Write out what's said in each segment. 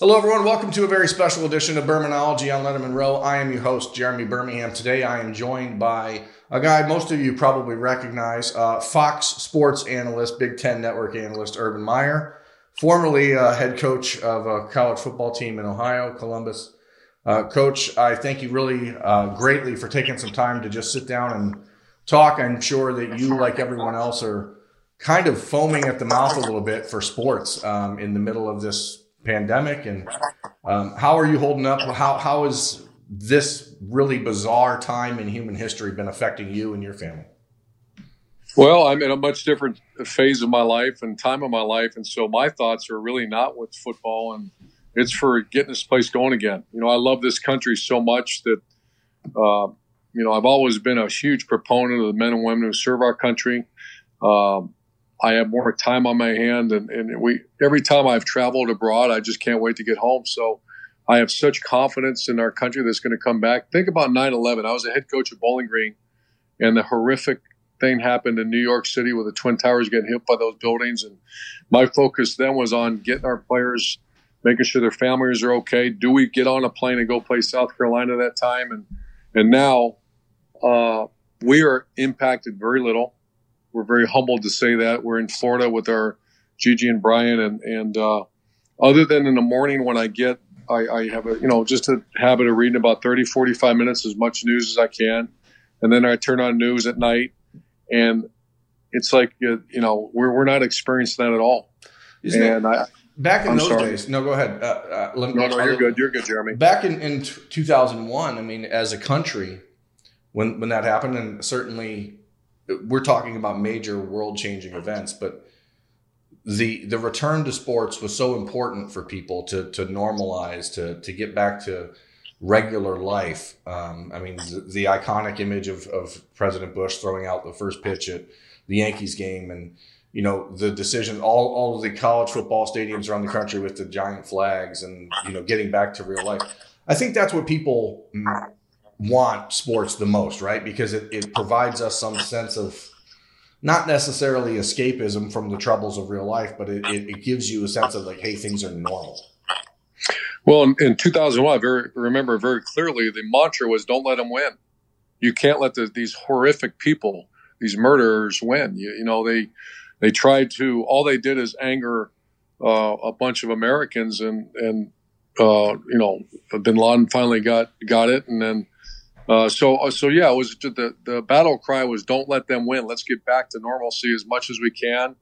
Hello, everyone. Welcome to a very special edition of Bermanology on Letterman Row. I am your host, Jeremy Birmingham. Today, I am joined by a guy most of you probably recognize, uh, Fox Sports analyst, Big Ten Network analyst, Urban Meyer, formerly uh, head coach of a college football team in Ohio, Columbus. Uh, coach, I thank you really uh, greatly for taking some time to just sit down and talk. I'm sure that you, like everyone else, are kind of foaming at the mouth a little bit for sports um, in the middle of this pandemic and um, how are you holding up? How how has this really bizarre time in human history been affecting you and your family? Well i'm in a much different phase of my life and time of my life and so my thoughts are really not with football and it's for getting this place going again. You know i love this country so much that uh, you know i've always been a huge proponent of the men and women who serve our country. Um, I have more time on my hand, and, and we every time I've traveled abroad, I just can't wait to get home. So I have such confidence in our country that's going to come back. Think about 9/11. I was a head coach at Bowling Green, and the horrific thing happened in New York City with the Twin Towers getting hit by those buildings. And my focus then was on getting our players, making sure their families are okay. Do we get on a plane and go play South Carolina that time? And and now uh, we are impacted very little we're very humbled to say that we're in Florida with our Gigi and Brian, and and uh, other than in the morning when I get, I, I, have a you know just a habit of reading about 30, 45 minutes as much news as I can, and then I turn on news at night, and it's like you know we're we're not experiencing that at all. Isn't and it, I, back in I'm those sorry. days, no, go ahead. Uh, uh, let, no, no, you're good. You're good, Jeremy. Back in in 2001, I mean, as a country, when when that happened, and certainly we're talking about major world changing events, but the the return to sports was so important for people to to normalize to to get back to regular life. Um, I mean, the, the, iconic image of, of President Bush throwing out the first pitch at the Yankees game, and you know the decision, all all of the college football stadiums around the country with the giant flags, and you know getting back to real life. I think that's what people want sports the most, right? Because it, it provides us some sense of not necessarily escapism from the troubles of real life, but it, it, it gives you a sense of like, hey, things are normal. Well, in, in 2001, I very, remember very clearly the mantra was don't let them win. You can't let the, these horrific people, these murderers win. You, you, know, they, they tried to, all they did is anger uh, a bunch of Americans and, and, uh, you know, bin Laden finally got, got it. And then, uh, so, uh, so yeah, it was the the battle cry was "Don't let them win. Let's get back to normalcy as much as we can."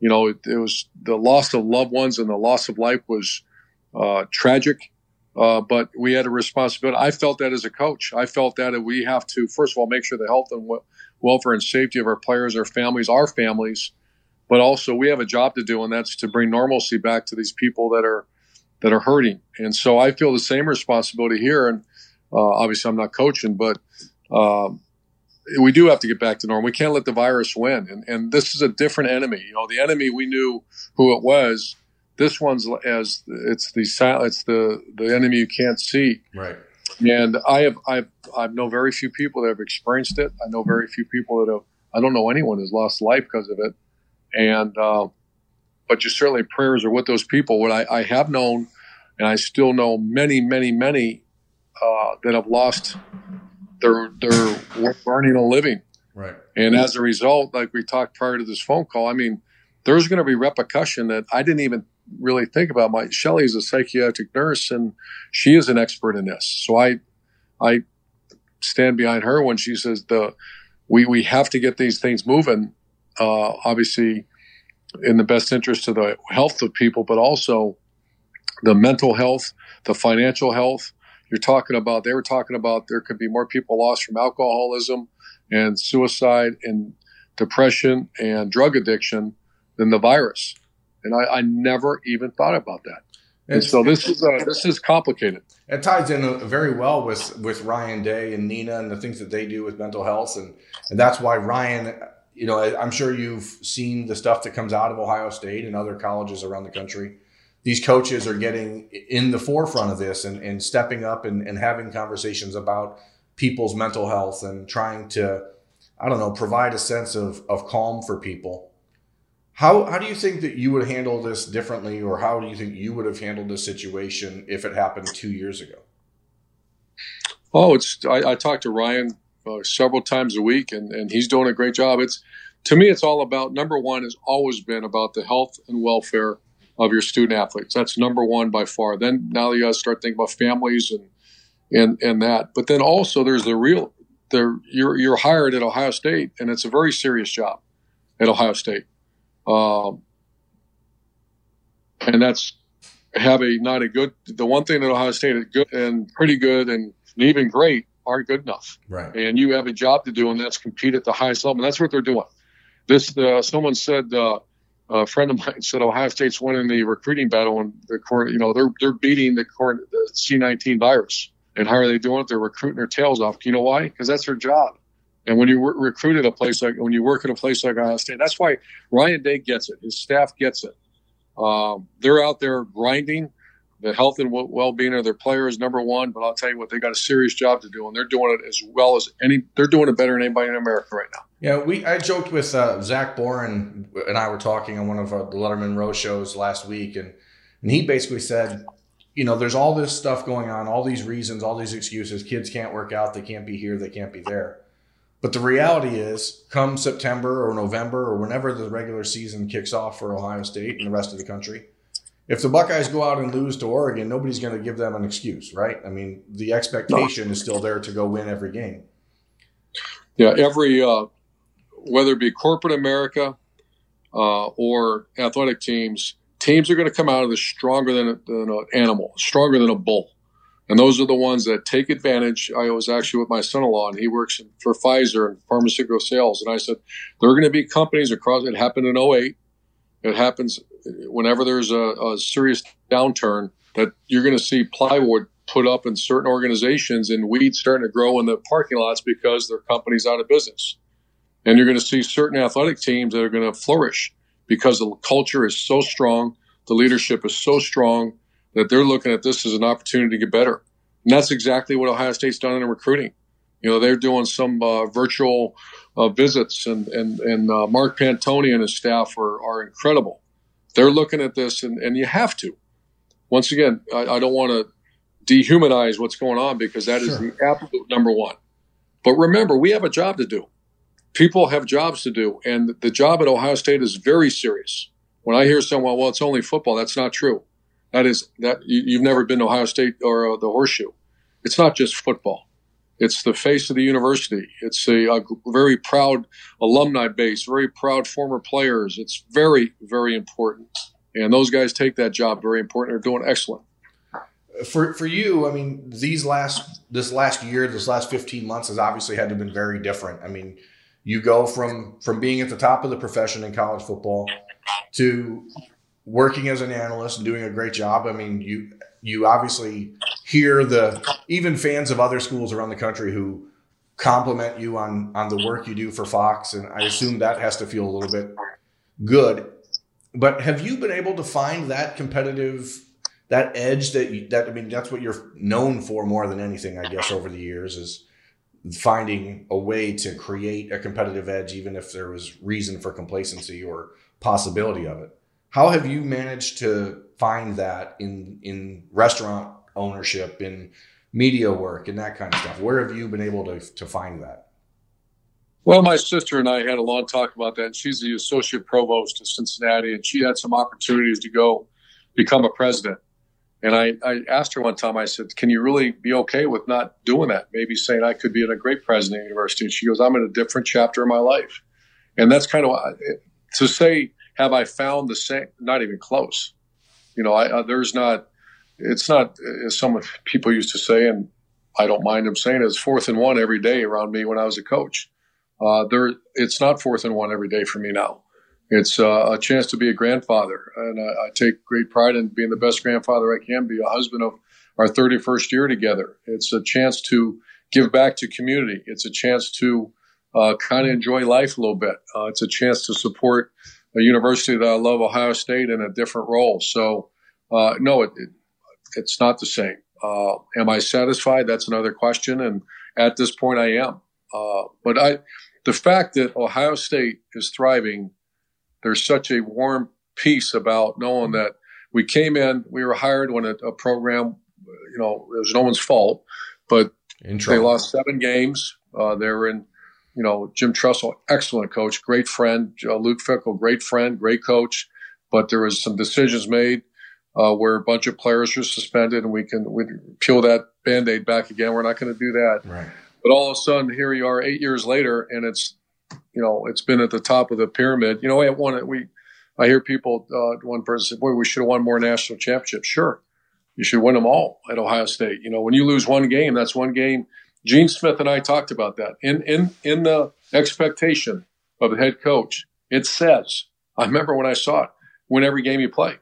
You know, it, it was the loss of loved ones and the loss of life was uh, tragic, uh, but we had a responsibility. I felt that as a coach. I felt that we have to first of all make sure the health and welfare and safety of our players, our families, our families, but also we have a job to do, and that's to bring normalcy back to these people that are that are hurting. And so I feel the same responsibility here. And obviously, I'm not coaching, but um, we do have to get back to normal. We can't let the virus win, and and this is a different enemy. You know, the enemy we knew who it was. This one's as it's the it's the the enemy you can't see. Right. And I have I've I know very few people that have experienced it. I know very few people that have. I don't know anyone who's lost life because of it. And uh, but just certainly prayers are with those people. What I, I have known, and I still know many, many, many uh, that have lost their their earning a living. Right. And as a result, like we talked prior to this phone call, I mean, there's going to be repercussion that I didn't even really think about. My Shelley is a psychiatric nurse, and she is an expert in this. So I I stand behind her when she says the we we have to get these things moving. Uh, obviously, in the best interest of the health of people, but also the mental health, the financial health, you're talking about, they were talking about there could be more people lost from alcoholism and suicide and depression and drug addiction than the virus. And I, I never even thought about that. And so this is uh, this is complicated. It ties in very well with with Ryan Day and Nina and the things that they do with mental health, and and that's why Ryan. You know, I'm sure you've seen the stuff that comes out of Ohio State and other colleges around the country these coaches are getting in the forefront of this and, and stepping up and, and having conversations about people's mental health and trying to, I don't know, provide a sense of, of calm for people. How how do you think that you would handle this differently, or how do you think you would have handled this situation if it happened two years ago? Oh, it's I, I talk to Ryan uh, several times a week, and, and he's doing a great job. It's to me, it's all about number one has always been about the health and welfare of your student athletes. That's number one by far. Then now you got to start thinking about families and and and that. But then also there's the real there you're you're hired at Ohio State, and it's a very serious job at Ohio State. Um, and that's have a not a good. The one thing that Ohio State is good and pretty good and even great aren't good enough. Right. And you have a job to do, and that's compete at the highest level. And that's what they're doing. This uh, someone said. Uh, a friend of mine said Ohio State's winning the recruiting battle, and the you know they're they're beating the, the C19 virus. And how are they doing it? They're recruiting their tails off. You know why? Because that's their job. And when you re- recruit at a place like when you work at a place like Ohio State, that's why Ryan Day gets it. His staff gets it. Um, they're out there grinding. The health and well-being of their players number one. But I'll tell you what, they got a serious job to do, and they're doing it as well as any. They're doing it better than anybody in America right now. Yeah, we. I joked with uh, Zach Boren and I were talking on one of uh, the Letterman Row shows last week, and and he basically said, you know, there's all this stuff going on, all these reasons, all these excuses. Kids can't work out, they can't be here, they can't be there. But the reality is, come September or November or whenever the regular season kicks off for Ohio State and the rest of the country, if the Buckeyes go out and lose to Oregon, nobody's going to give them an excuse, right? I mean, the expectation is still there to go win every game. Yeah, every uh, whether it be corporate America uh, or athletic teams, teams are going to come out of this stronger than, than an animal, stronger than a bull. And those are the ones that take advantage. I was actually with my son-in-law, and he works for Pfizer and pharmaceutical sales. And I said, there are going to be companies across. It happened in 08. It happens whenever there's a, a serious downturn that you're going to see plywood put up in certain organizations and weeds starting to grow in the parking lots because their company's out of business. And you're going to see certain athletic teams that are going to flourish because the culture is so strong, the leadership is so strong that they're looking at this as an opportunity to get better. And that's exactly what Ohio State's done in recruiting. You know, they're doing some uh, virtual uh, visits, and and and uh, Mark Pantoni and his staff are are incredible. They're looking at this, and, and you have to. Once again, I, I don't want to dehumanize what's going on because that sure. is the absolute number one. But remember, we have a job to do people have jobs to do, and the job at Ohio State is very serious. When I hear someone, well, it's only football, that's not true. That is that you, have never been to Ohio State or uh, the Horseshoe. It's not just football. It's the face of the university. It's a, a, very proud alumni base, very proud former players. It's very, very important. And those guys take that job very important. They're doing excellent. For for you, I mean, these last this last year, this last fifteen months has obviously had to have been very different. I mean, you go from from being at the top of the profession in college football to working as an analyst and doing a great job. I mean, you you obviously hear the even fans of other schools around the country who compliment you on on the work you do for Fox, and I assume that has to feel a little bit good. But have you been able to find that competitive that edge that you, that I mean that's what you're known for more than anything, I guess, over the years is finding a way to create a competitive edge, even if there was reason for complacency or possibility of it. How have you managed to find that in in restaurant ownership, in media work, and that kind of stuff? Where have you been able to to find that? Well, my sister and I had a long talk about that. She's the associate provost of Cincinnati, and she had some opportunities to go become a president. And I, I asked her one time, I said, Can you really be okay with not doing that? Maybe saying I could be in a great president of university. And she goes, I'm in a different chapter of my life. And that's kind of to say, have I found the same? Not even close. You know, I, uh, there's not, it's not, as some people used to say, and I don't mind them saying it's fourth and one every day around me when I was a coach. Uh, there, it's not fourth and one every day for me now it's uh, a chance to be a grandfather, and I, I, take great pride in being the best grandfather I can be, a husband of our 31st year together. It's a chance to give back to community. It's a chance to uh, kind of enjoy life a little bit. Uh, it's a chance to support a university that I love, Ohio State, in a different role. So, uh, no, it, it, it's not the same. Uh, am I satisfied? That's another question, and at this point, I am. Uh, but I, the fact that Ohio State is thriving there's such a warm peace about knowing that we came in, we were hired when a, a program, you know, it was no one's fault, but they lost seven games. Uh, they were in, you know, Jim Tressel, excellent coach, great friend. Uh, Luke Fickell, great friend, great coach. But there was some decisions made uh, where a bunch of players were suspended, and we can we peel that band aid back again. We're not going to do that. Right. But all of a sudden, here you are, eight years later, and it's, you know, it's been at the top of the pyramid. You know, I won We, I hear people, uh, one person said, "Boy, we should have won more national championships." Sure, you should win them all at Ohio State. You know, when you lose one game, that's one game. Gene Smith and I talked about that in in in the expectation of the head coach. It says, I remember when I saw it, win every game you play.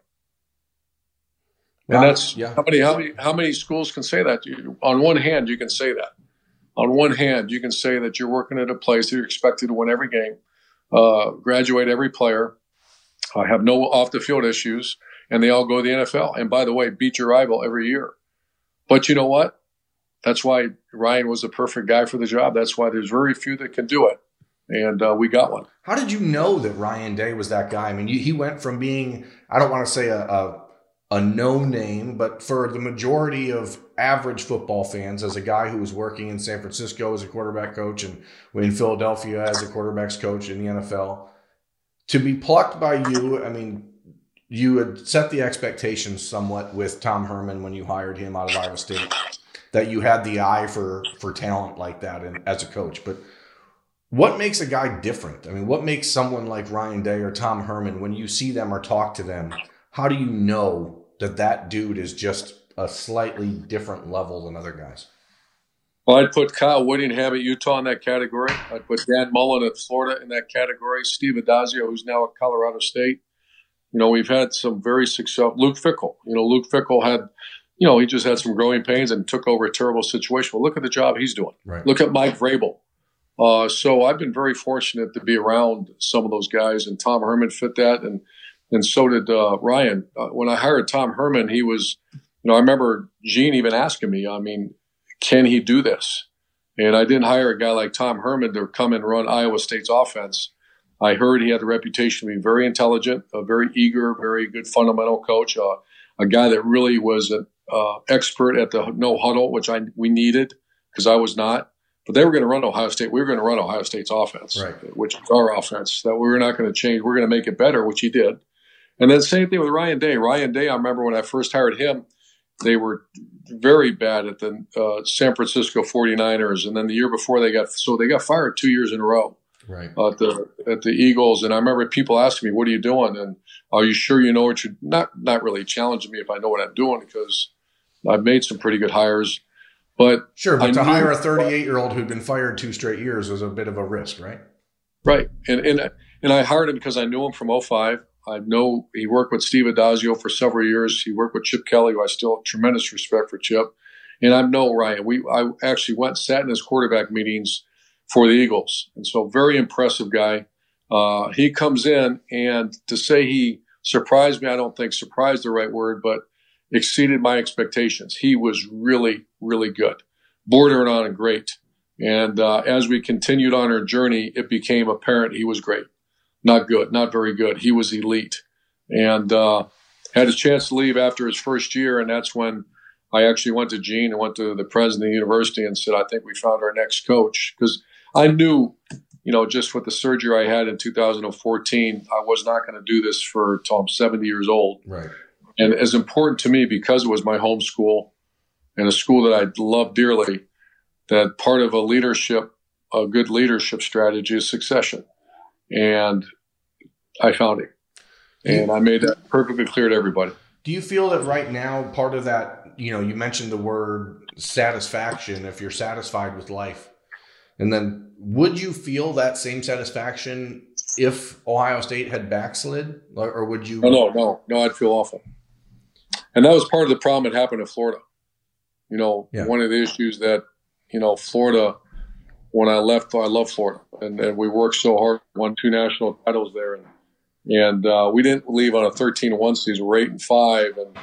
And that's yeah. how many how many how many schools can say that? On one hand, you can say that. On one hand, you can say that you're working at a place that you're expected to win every game, uh, graduate every player, uh, have no off the field issues, and they all go to the NFL. And by the way, beat your rival every year. But you know what? That's why Ryan was the perfect guy for the job. That's why there's very few that can do it. And uh, we got one. How did you know that Ryan Day was that guy? I mean, he went from being, I don't want to say a, a a no name, but for the majority of average football fans, as a guy who was working in San Francisco as a quarterback coach and in Philadelphia as a quarterbacks coach in the NFL, to be plucked by you, I mean, you had set the expectations somewhat with Tom Herman when you hired him out of Iowa State, that you had the eye for for talent like that and as a coach. But what makes a guy different? I mean, what makes someone like Ryan Day or Tom Herman when you see them or talk to them? how do you know that that dude is just a slightly different level than other guys? Well, I'd put Kyle Whittingham at Utah in that category. I'd put Dan Mullen at Florida in that category. Steve Addazio, who's now at Colorado State. You know, we've had some very successful. Luke Fickell. You know, Luke Fickell had, you know, he just had some growing pains and took over a terrible situation. Well, look at the job he's doing. Right. Look at Mike Vrabel. Uh, so I've been very fortunate to be around some of those guys, and Tom Herman fit that. And and so did uh, Ryan. Uh, when I hired Tom Herman, he was, you know, I remember Gene even asking me, I mean, can he do this? And I didn't hire a guy like Tom Herman to come and run Iowa State's offense. I heard he had the reputation to be very intelligent, a very eager, very good fundamental coach, uh, a guy that really was an uh, expert at the no huddle, which I we needed because I was not. But they were going to run Ohio State. We were going to run Ohio State's offense, right. which is our offense. That we were not going to change. We're going to make it better, which he did. And then same thing with Ryan Day. Ryan Day, I remember when I first hired him, they were very bad at the uh, San Francisco 49ers. And then the year before they got, so they got fired two years in a row. Right. Uh, at the at the Eagles, and I remember people asking me, "What are you doing?" And are you sure you know what you're not? Not really challenging me if I know what I'm doing because I've made some pretty good hires. But sure, but I to hire a 38 year old who'd been fired two straight years was a bit of a risk, right? Right, and and and I hired him because I knew him from 05. I know he worked with Steve Addazio for several years. He worked with Chip Kelly, who I still have tremendous respect for Chip. And I know Ryan. We I actually went sat in his quarterback meetings for the Eagles, and so very impressive guy. Uh, he comes in, and to say he surprised me, I don't think surprised the right word, but exceeded my expectations. He was really, really good, bordering on great. And uh, as we continued on our journey, it became apparent he was great not good, not very good. He was elite, and uh, had a chance to leave after his first year, and that's when I actually went to Gene and went to the president of the university and said, "I think we found our next coach," because I knew, you know, just with the surgery I had in 2014, I was not going to do this for until I'm 70 years old. Right. And as important to me because it was my home school and a school that I loved dearly, that part of a leadership, a good leadership strategy is succession and I found it. And I made that perfectly clear to everybody. Do you feel that right now, part of that, you know, you mentioned the word satisfaction, if you're satisfied with life, and then would you feel that same satisfaction if Ohio State had backslid, or would you? No, no, no, no. I'd feel awful. And that was part of the problem that happened in Florida. You know, yeah. one of the issues that you know Florida when I left, I love Florida, and, and we worked so hard, won two national titles there, and and uh, we didn't leave on a 13-1 season. We're eight and five, and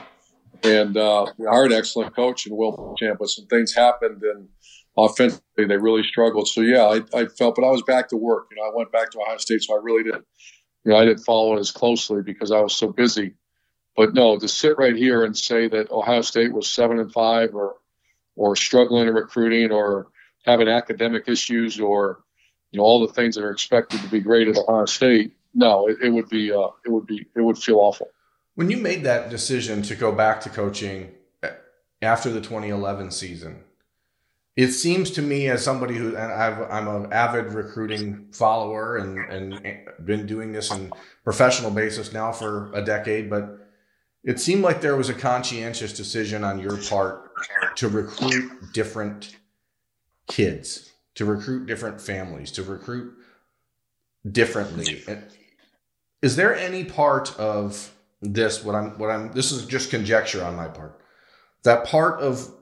and uh, we hired an excellent coach in Will Champ, but some things happened, and offensively they really struggled. So yeah, I, I, felt, but I was back to work. You know, I went back to Ohio State, so I really didn't you know, I didn't follow it as closely because I was so busy. But no, to sit right here and say that Ohio State was seven and five or or struggling in recruiting or having academic issues or you know all the things that are expected to be great at Ohio State, no, it, it would be uh, it would be it would feel awful. When you made that decision to go back to coaching after the 2011 season, it seems to me as somebody who and i am an avid recruiting follower and and been doing this on professional basis now for a decade, but it seemed like there was a conscientious decision on your part to recruit different kids, to recruit different families, to recruit differently. Is there any part of this what I'm what I'm this is just conjecture on my part. That part of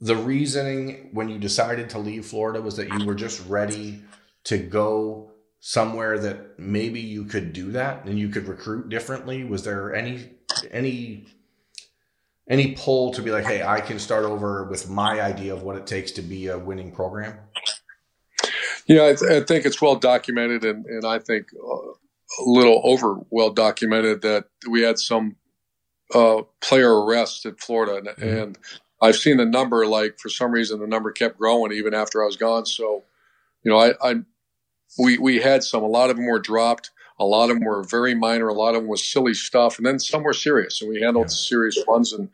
the reasoning when you decided to leave Florida was that you were just ready to go somewhere that maybe you could do that and you could recruit differently was there any any any pull to be like hey i can start over with my idea of what it takes to be a winning program yeah i, th- I think it's well documented and, and i think uh, little over well documented that we had some uh, player arrests in florida and, mm-hmm. and I've seen the number like for some reason the number kept growing even after I was gone. So, you know, I, I we we had some. A lot of them were dropped. A lot of them were very minor. A lot of them was silly stuff, and then some were serious. And we handled yeah. serious ones. And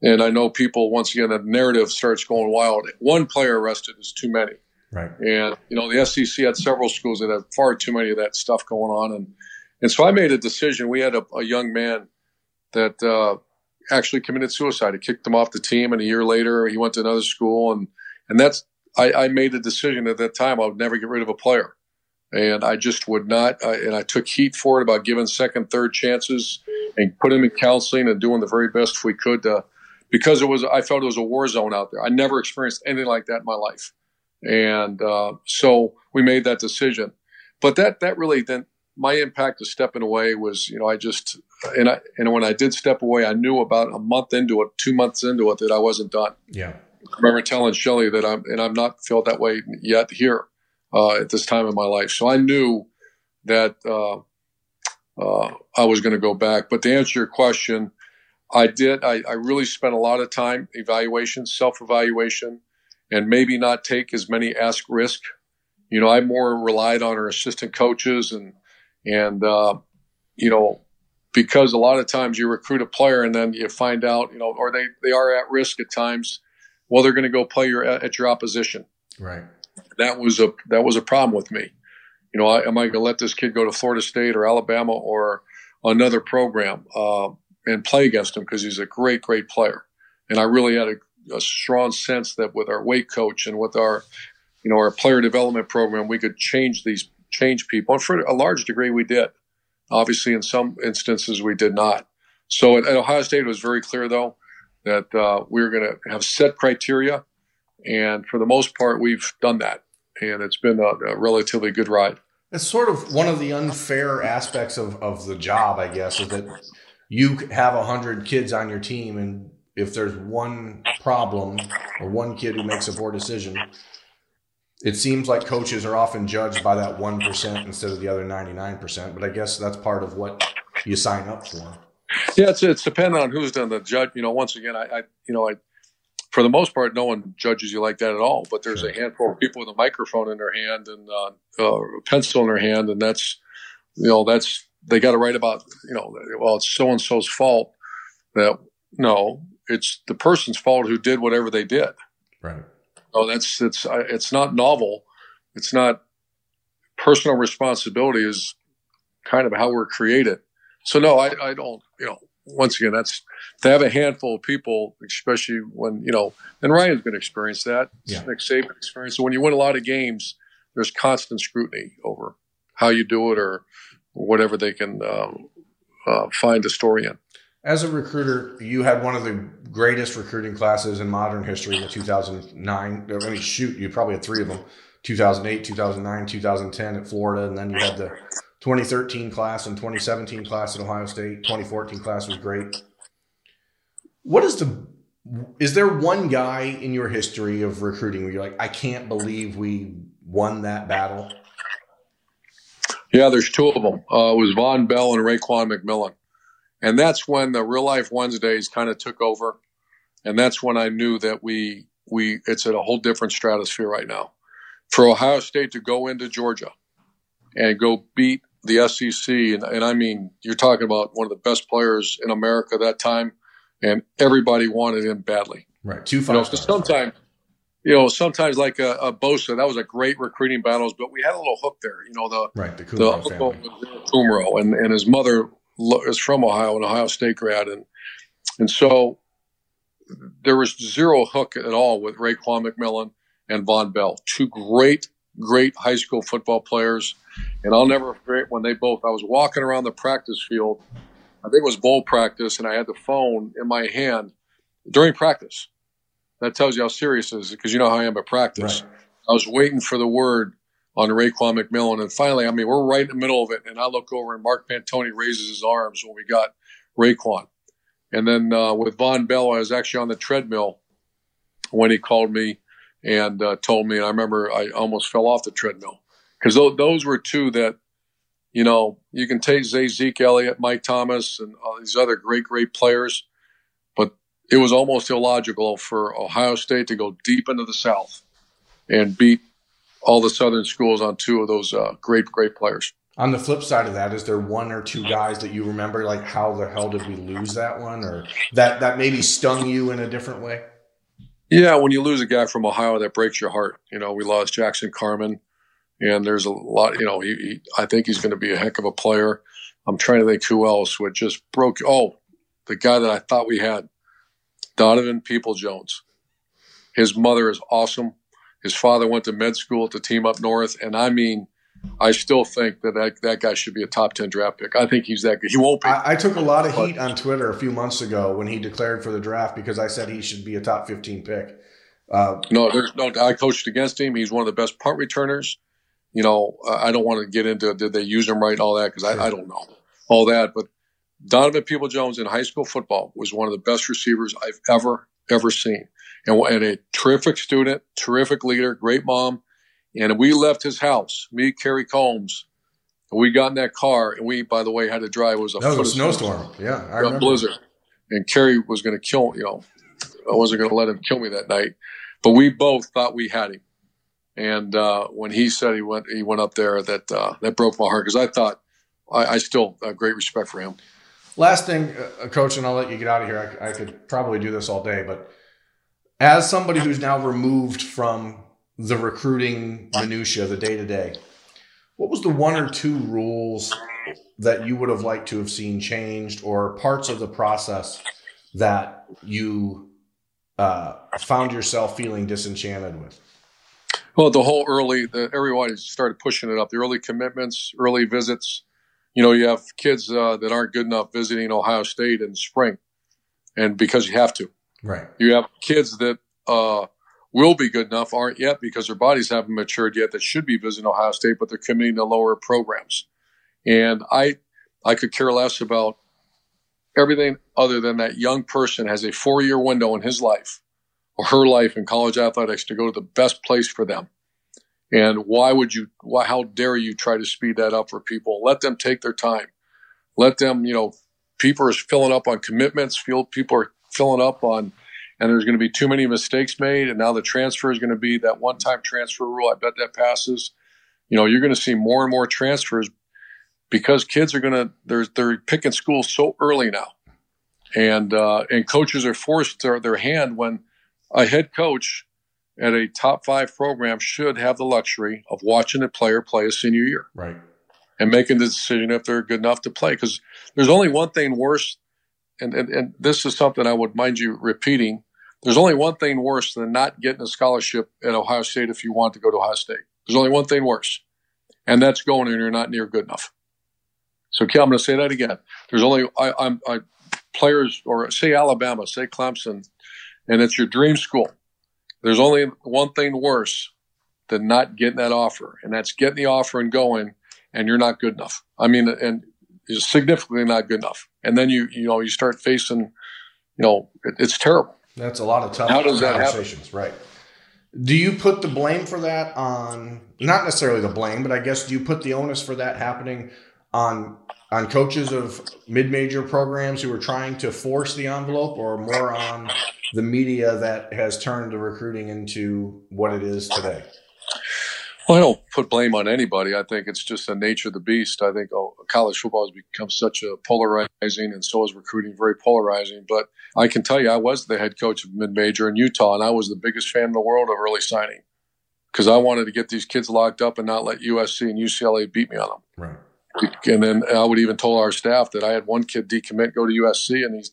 and I know people once again the narrative starts going wild. One player arrested is too many. Right. And you know the SEC had several schools that had far too many of that stuff going on, and and so I made a decision. We had a, a young man that uh, actually committed suicide. He kicked him off the team, and a year later he went to another school, and and that's I, I made a decision at that time I would never get rid of a player, and I just would not. And I took heat for it about giving second, third chances, and putting him in counseling and doing the very best we could to, because it was I felt it was a war zone out there. I never experienced anything like that in my life, and uh, so we made that decision. But that that really then my impact of stepping away was, you know, I just and I and when I did step away, I knew about a month into it, two months into it, that I wasn't done. Yeah. I remember telling Shelley that I'm and I'm not felt that way yet here uh, at this time in my life. So I knew that uh, uh, I was going to go back. But to answer your question, I did. I, I really spent a lot of time evaluation, self evaluation, and maybe not take as many ask risk. You know, I more relied on our assistant coaches and and, uh, you know, because a lot of times you recruit a player and then you find out, you know, or they, they are at risk at times. Well, they're going to go play your, at your opposition. Right. That was a, that was a problem with me. You know, I, am I going to let this kid go to Florida State or Alabama or another program, uh, and play against him because he's a great, great player. And I really had a, a strong sense that with our weight coach and with our, you know, our player development program, we could change these change people. And for a large degree, we did. Obviously, in some instances, we did not. So at, at Ohio State, it was very clear, though, that uh, we were going to have set criteria. And for the most part, we've done that. And it's been a, a relatively good ride. It's sort of one of the unfair aspects of, of the job, I guess, is that you have 100 kids on your team. And if there's one problem or one kid who makes a poor decision, it seems like coaches are often judged by that 1% instead of the other 99%, but I guess that's part of what you sign up for. Yeah, it's, it's dependent on who's done the judge. You know, once again, I, I, you know, I, for the most part, no one judges you like that at all, but there's sure. a handful of people with a microphone in their hand and uh, uh, a pencil in their hand. And that's, you know, that's, they got to write about, you know, well, it's so and so's fault that no, it's the person's fault who did whatever they did. Right. Oh, that's it's it's not novel. It's not personal responsibility is kind of how we're created. So no, I, I don't. You know, once again, that's to have a handful of people, especially when you know, and Ryan's going to experience that. Yeah. Nick Saban experience. So when you win a lot of games, there's constant scrutiny over how you do it or whatever they can um, uh, find a story in. As a recruiter, you had one of the greatest recruiting classes in modern history in 2009. I mean, shoot, you probably had three of them 2008, 2009, 2010 at Florida. And then you had the 2013 class and 2017 class at Ohio State. 2014 class was great. What is the is there one guy in your history of recruiting where you're like, I can't believe we won that battle? Yeah, there's two of them. Uh, it was Vonn Bell and Raekwon McMillan. And that's when the real life Wednesdays kind of took over. And that's when I knew that we, we, it's at a whole different stratosphere right now. For Ohio State to go into Georgia and go beat the SEC, and, and I mean, you're talking about one of the best players in America that time, and everybody wanted him badly. Right. Two five. You know, sometimes, you know, sometimes like a, a Bosa, that was a great recruiting battles, but we had a little hook there. You know, the right the Kumerow the Kumerow, and and his mother is from Ohio, an Ohio State grad, and and so there was zero hook at all with Raekwon McMillan and Vonn Bell, two great, great high school football players. And I'll never forget when they both. I was walking around the practice field. I think it was bowl practice, and I had the phone in my hand during practice that tells you how serious it is because you know how I am at practice. Right. I was waiting for the word on Raekwon McMillan, and finally, I mean, we're right in the middle of it, and I look over and Mark Pantoni raises his arms when we got Raekwon, and then uh, with Vonn Bell, I was actually on the treadmill when he called me and uh, told me, and I remember I almost fell off the treadmill. Because th- those were two that, you know, you can take Zeke Elliott, Mike Thomas, and all these other great, great players But it was almost illogical for Ohio State to go deep into the South and beat all the Southern schools on two of those uh, great, great players. On the flip side of that, is there one or two guys that you remember, like how the hell did we lose that one, or that that maybe stung you in a different way? Yeah, when you lose a guy from Ohio, that breaks your heart. You know, we lost Jackson Carman, and there's a lot. You know, he, he I think he's going to be a heck of a player. I'm trying to think who else would just broke. Oh, the guy that I thought we had, Donovan Peoples-Jones. His mother is awesome. His father went to med school at the team up north, and I mean, I still think that that, that guy should be a top ten draft pick. I think he's that good. He won't be. I, I took a lot of heat on Twitter a few months ago when he declared for the draft because I said he should be a top fifteen pick. Uh, no, there's no. I coached against him. He's one of the best punt returners. You know, I don't want to get into did they use him right, and all that because sure. I, I don't know all that. But Donovan Peoples-Jones in high school football was one of the best receivers I've ever, ever seen. And, and a terrific student, terrific leader, great mom. And we left his house, me, Kerry Coombs, and we got in that car, and we, by the way, had to drive. It was a, no, was a snowstorm. Yeah, I a blizzard. And Kerry was going to kill, you know, I wasn't going to let him kill me that night. But we both thought we had him. And uh, when he said he went, he went up there, that uh, that broke my heart because I thought I, I still have great respect for him. Last thing, uh, coach, and I'll let you get out of here. I, I could probably do this all day, but as somebody who's now removed from the recruiting minutia, the day to day, what was the one or two rules that you would have liked to have seen changed, or parts of the process that you uh, found yourself feeling disenchanted with? Well, the whole early, the, everybody started pushing it up. The early commitments, early visits you know, you have kids uh, that aren't good enough visiting Ohio State in spring, and because you have to. Right. You have kids that uh, will be good enough, aren't yet because their bodies haven't matured yet, that should be visiting Ohio State, but they're committing to lower programs. And I, I could care less about everything other than that young person has a four year window in his life or her life in college athletics to go to the best place for them. And why would you, why, how dare you try to speed that up for people? Let them take their time. Let them, you know, people are filling up on commitments, feel people are filling up on, and there's going to be too many mistakes made. And now the transfer is going to be that one time transfer rule. I bet that passes. You know, you're going to see more and more transfers because kids are going to, they're, they're picking schools so early now. And, uh, and coaches are forced their, their hand when a head coach at a top five program should have the luxury of watching a player play a senior year. Right. And making the decision if they're good enough to play. Because there's only one thing worse, and, and, and this is something I would mind you repeating. There's only one thing worse than not getting a scholarship at Ohio State if you want to go to Ohio State. There's only one thing worse, and that's going and you're not near good enough. So, Kel, I'm going to say that again. There's only I, I'm I, players, or say Alabama, say Clemson, and it's your dream school there's only one thing worse than not getting that offer, and that's getting the offer and going, and you're not good enough. I mean, and is significantly not good enough. And then you you know you start facing, you know, it, it's terrible. That's a lot of tough How does that conversations, happen? right? Do you put the blame for that on not necessarily the blame, but I guess do you put the onus for that happening on on coaches of mid-major programs who are trying to force the envelope or more on the media that has turned the recruiting into what it is today? Well, I don't put blame on anybody. I think it's just the nature of the beast. I think oh, college football has become such a polarizing, and so is recruiting very polarizing. But I can tell you, I was the head coach of mid major in Utah, and I was the biggest fan in the world of early signing because I wanted to get these kids locked up and not let USC and UCLA beat me on them. Right. And then I would even tell our staff that I had one kid decommit, go to USC, and he's,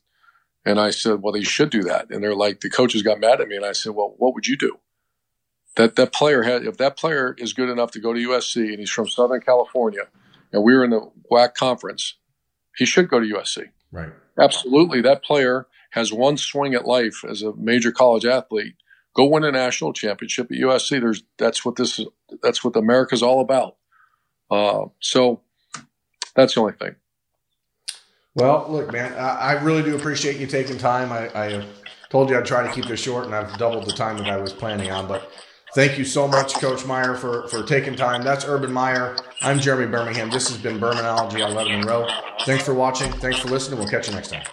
and I said, well, he should do that. And they're like, the coaches got mad at me, and I said, well, what would you do? That that player had, if that player is good enough to go to USC, and he's from Southern California, and we were in the WAC conference, he should go to USC. Right. Absolutely, that player has one swing at life as a major college athlete. Go win a national championship at USC. There's that's what this is. That's what America's all about. Uh, so that's the only thing. Well, look, man, I, I really do appreciate you taking time. I, I, told you I'd try to keep this short, and I've doubled the time that I was planning on. But thank you so much, Coach Meyer, for, for taking time. That's Urban Meyer. I'm Jeremy Birmingham. This has been Bermanology on Letterman Row. Thanks for watching. Thanks for listening. We'll catch you next time.